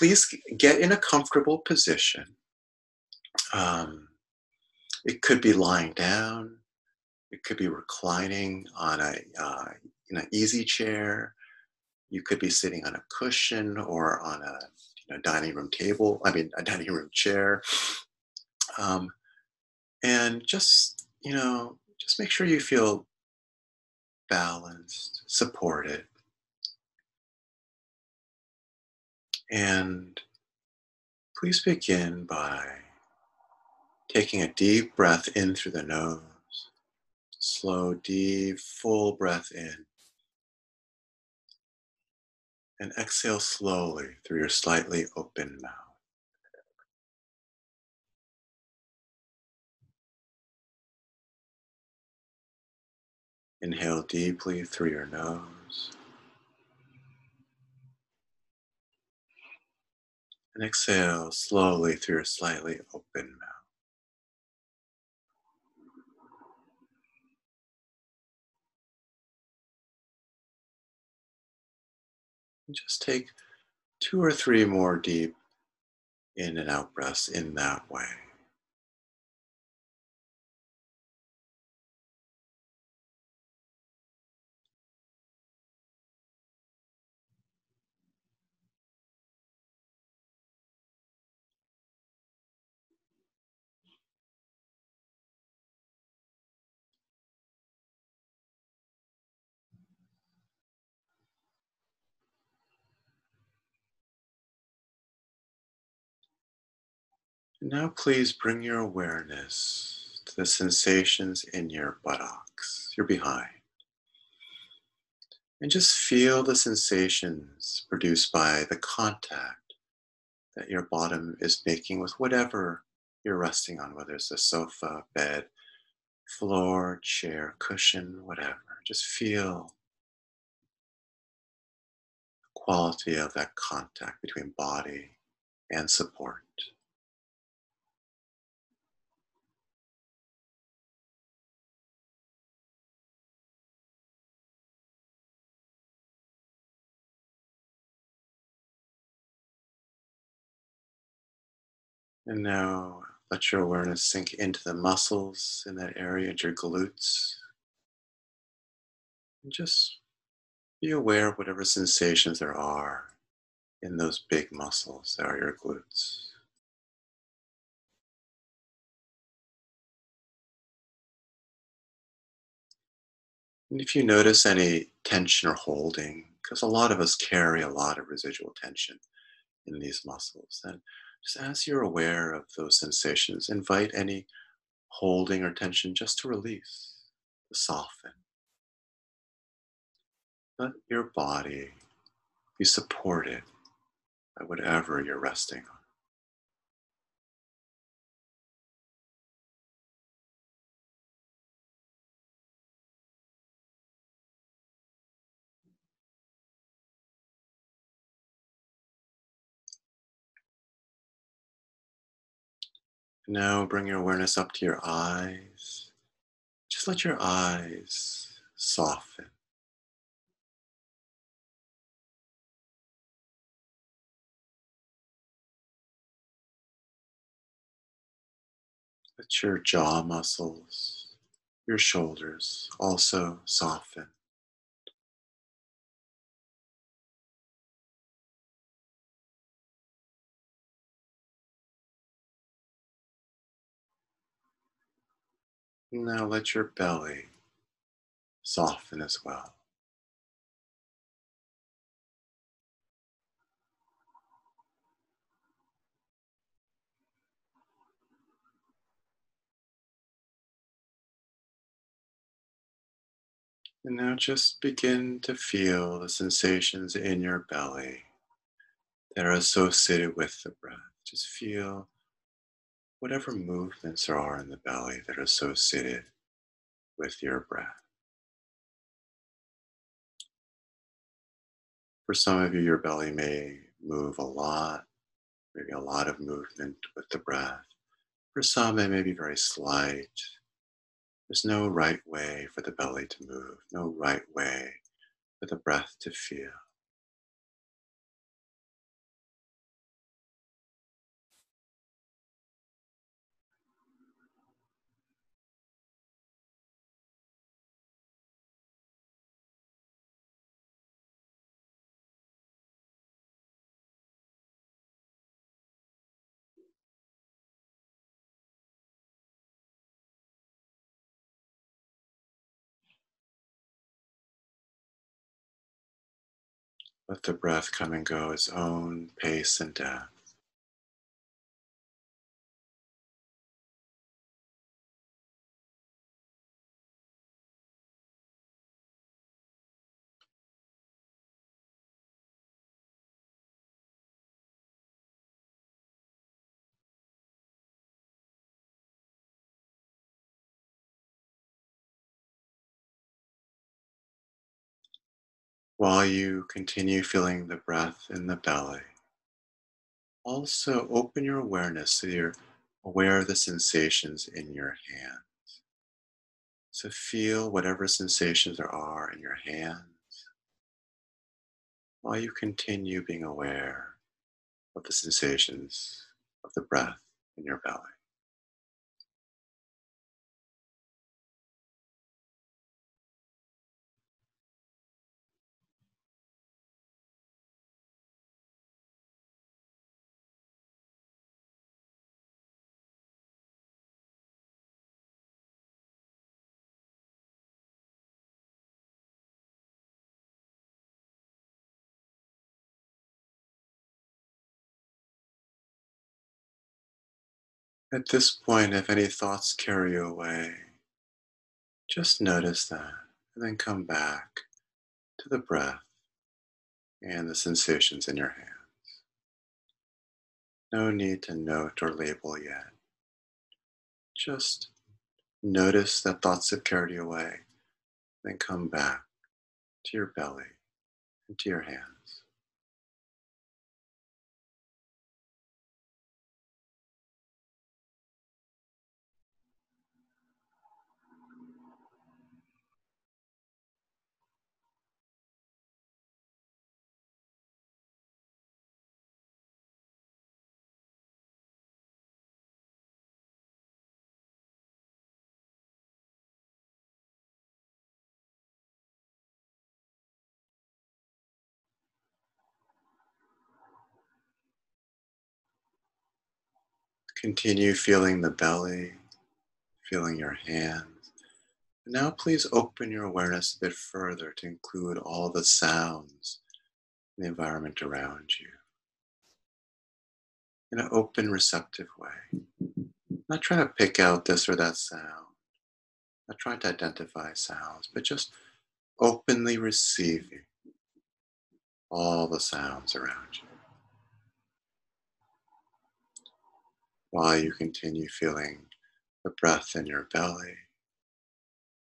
please get in a comfortable position. Um, it could be lying down. It could be reclining on a uh, in an easy chair. You could be sitting on a cushion or on a you know, dining room table. I mean, a dining room chair. Um, and just you know, just make sure you feel balanced, supported, and please begin by taking a deep breath in through the nose. Slow, deep, full breath in. And exhale slowly through your slightly open mouth. Inhale deeply through your nose. And exhale slowly through a slightly open mouth. And just take two or three more deep in and out breaths in that way. Now, please bring your awareness to the sensations in your buttocks, your behind. And just feel the sensations produced by the contact that your bottom is making with whatever you're resting on, whether it's a sofa, bed, floor, chair, cushion, whatever. Just feel the quality of that contact between body and support. And now let your awareness sink into the muscles in that area, your glutes. And just be aware of whatever sensations there are in those big muscles that are your glutes. And if you notice any tension or holding, because a lot of us carry a lot of residual tension in these muscles, then just as you're aware of those sensations, invite any holding or tension just to release, to soften. Let your body be supported by whatever you're resting on. Now bring your awareness up to your eyes. Just let your eyes soften. Let your jaw muscles, your shoulders also soften. Now let your belly soften as well. And now just begin to feel the sensations in your belly that are associated with the breath. Just feel whatever movements there are in the belly that are associated with your breath. For some of you, your belly may move a lot, maybe a lot of movement with the breath. For some, it may be very slight. There's no right way for the belly to move, no right way for the breath to feel. Let the breath come and go its own pace and depth. While you continue feeling the breath in the belly, also open your awareness so you're aware of the sensations in your hands. So feel whatever sensations there are in your hands while you continue being aware of the sensations of the breath in your belly. At this point, if any thoughts carry you away, just notice that and then come back to the breath and the sensations in your hands. No need to note or label yet. Just notice that thoughts have carried you away, then come back to your belly and to your hands. Continue feeling the belly, feeling your hands. And now, please open your awareness a bit further to include all the sounds in the environment around you in an open, receptive way. Not trying to pick out this or that sound, not trying to identify sounds, but just openly receiving all the sounds around you. While you continue feeling the breath in your belly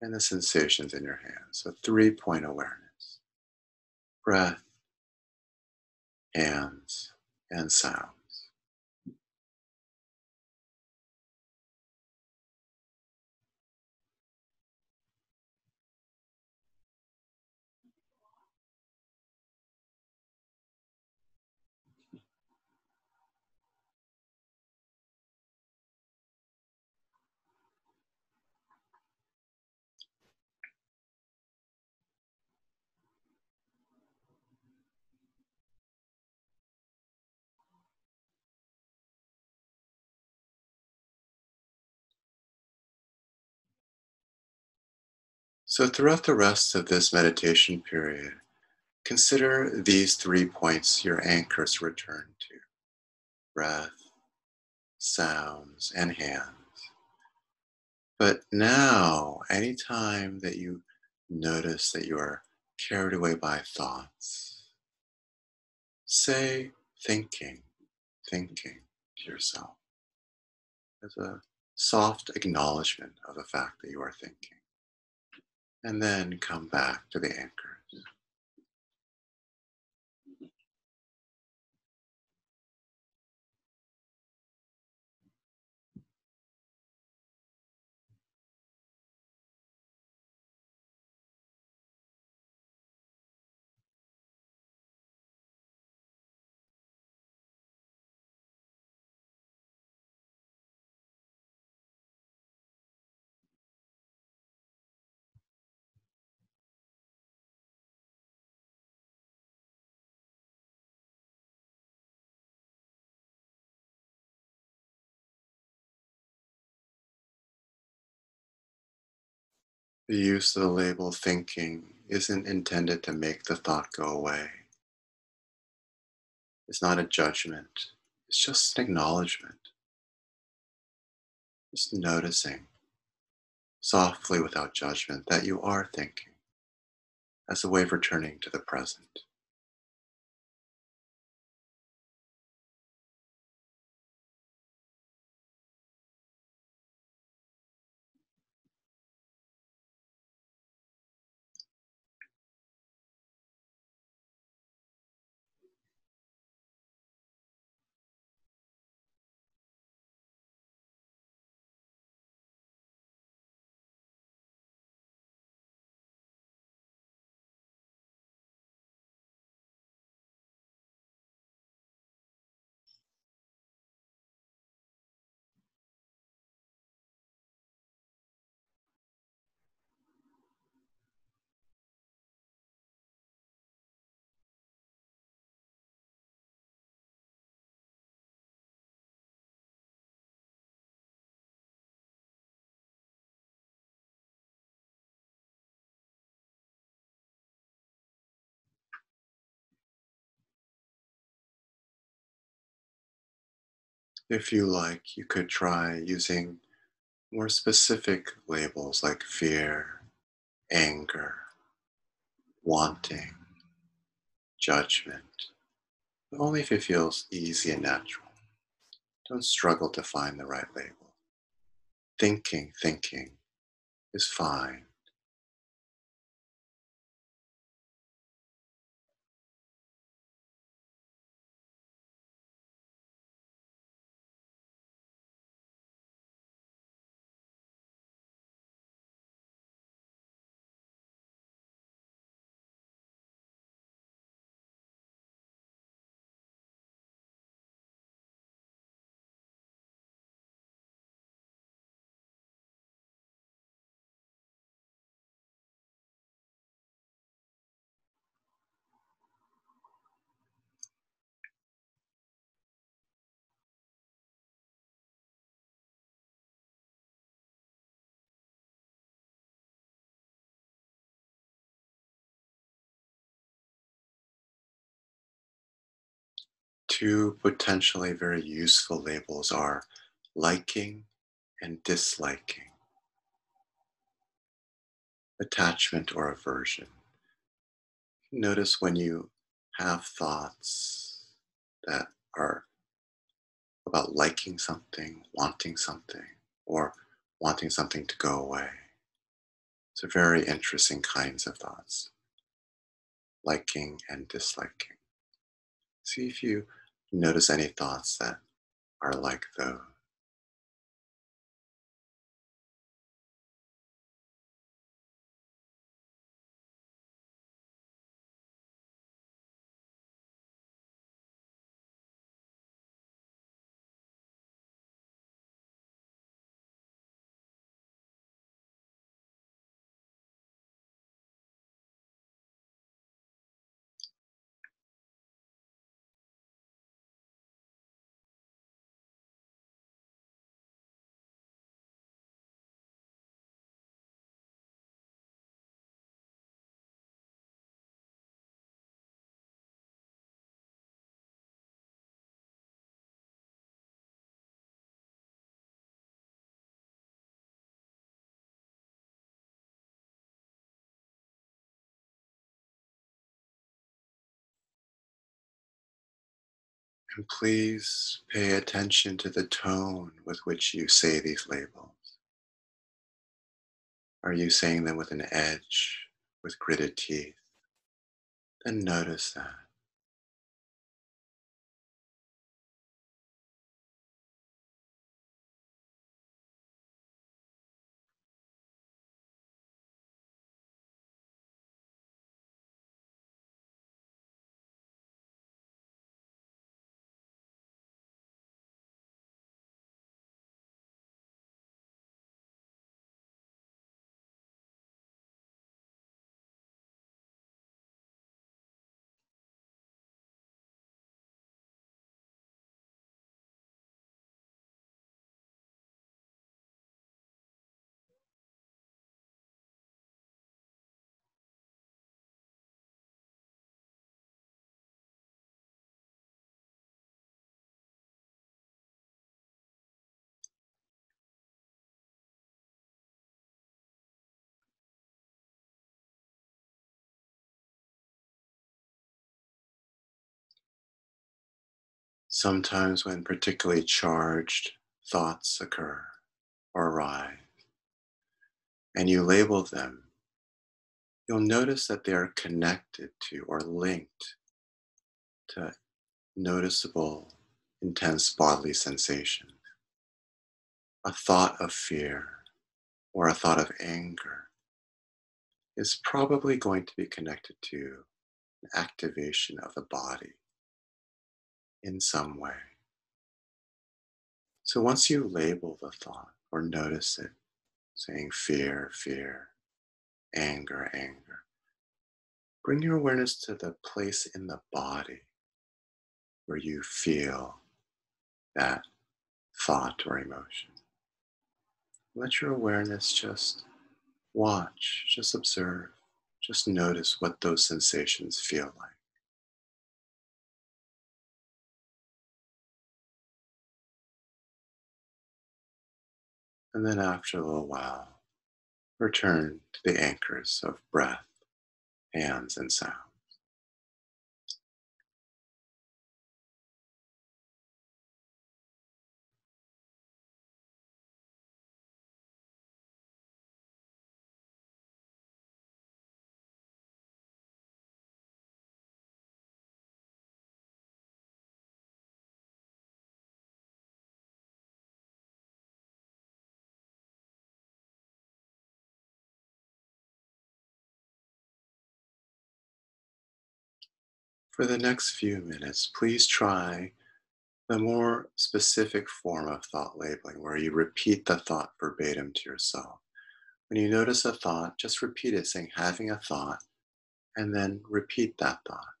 and the sensations in your hands. So, three point awareness breath, hands, and sound. So, throughout the rest of this meditation period, consider these three points your anchors return to breath, sounds, and hands. But now, anytime that you notice that you are carried away by thoughts, say thinking, thinking to yourself as a soft acknowledgement of the fact that you are thinking and then come back to the anchors. The use of the label thinking isn't intended to make the thought go away. It's not a judgment, it's just an acknowledgement. Just noticing softly without judgment that you are thinking as a way of returning to the present. If you like, you could try using more specific labels like fear, anger, wanting, judgment, but only if it feels easy and natural. Don't struggle to find the right label. Thinking, thinking is fine. Two potentially very useful labels are liking and disliking, attachment or aversion. Notice when you have thoughts that are about liking something, wanting something, or wanting something to go away. So, very interesting kinds of thoughts, liking and disliking. See if you notice any thoughts that are like those. And please pay attention to the tone with which you say these labels. Are you saying them with an edge, with gritted teeth? Then notice that. Sometimes, when particularly charged thoughts occur or arise, and you label them, you'll notice that they are connected to or linked to noticeable, intense bodily sensation. A thought of fear or a thought of anger is probably going to be connected to an activation of the body in some way. So once you label the thought or notice it, saying fear, fear, anger, anger, bring your awareness to the place in the body where you feel that thought or emotion. Let your awareness just watch, just observe, just notice what those sensations feel like. And then after a little while, return to the anchors of breath, hands, and sound. For the next few minutes, please try the more specific form of thought labeling where you repeat the thought verbatim to yourself. When you notice a thought, just repeat it, saying, having a thought, and then repeat that thought.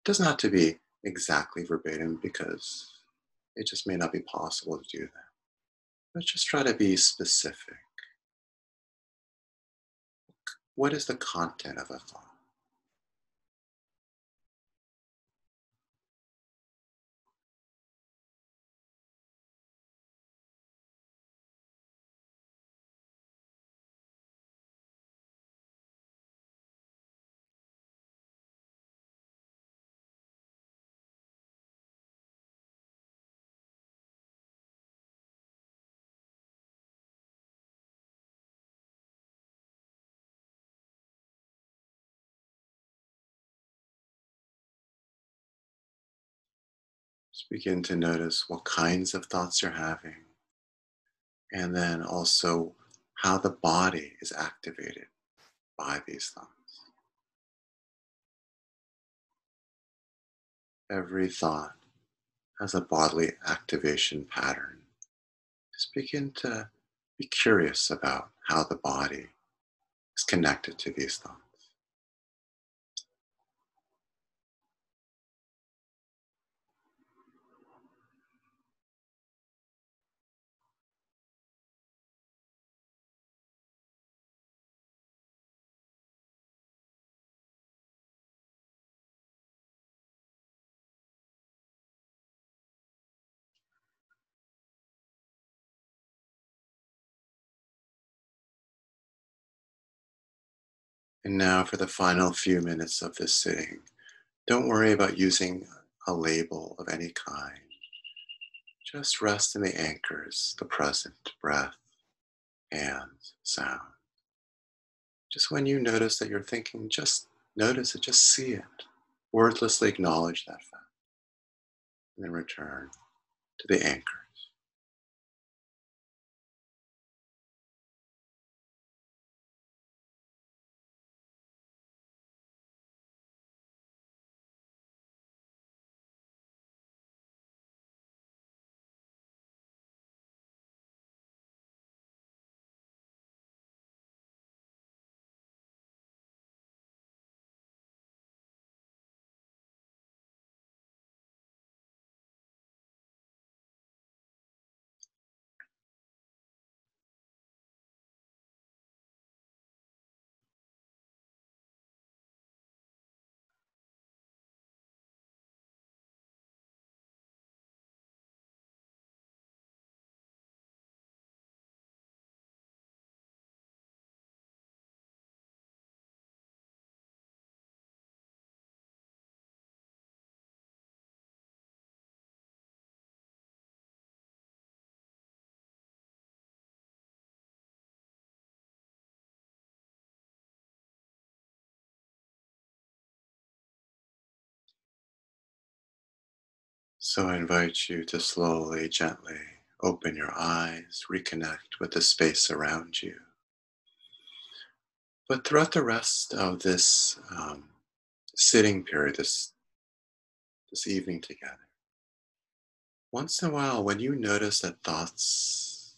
It doesn't have to be exactly verbatim because it just may not be possible to do that. But just try to be specific. What is the content of a thought? Just begin to notice what kinds of thoughts you're having, and then also how the body is activated by these thoughts. Every thought has a bodily activation pattern. Just begin to be curious about how the body is connected to these thoughts. And now, for the final few minutes of this sitting, don't worry about using a label of any kind. Just rest in the anchors, the present breath, hands, sound. Just when you notice that you're thinking, just notice it, just see it. Wordlessly acknowledge that fact. And then return to the anchor. So I invite you to slowly, gently open your eyes, reconnect with the space around you. But throughout the rest of this um, sitting period, this this evening together, once in a while, when you notice that thoughts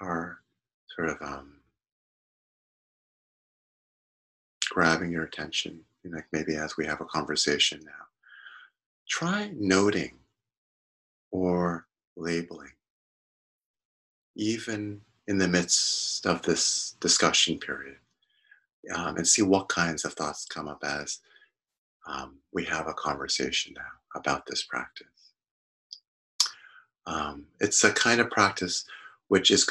are sort of um, grabbing your attention, like maybe as we have a conversation now, try noting or labeling, even in the midst of this discussion period, um, and see what kinds of thoughts come up as um, we have a conversation now about this practice. Um, it's a kind of practice which is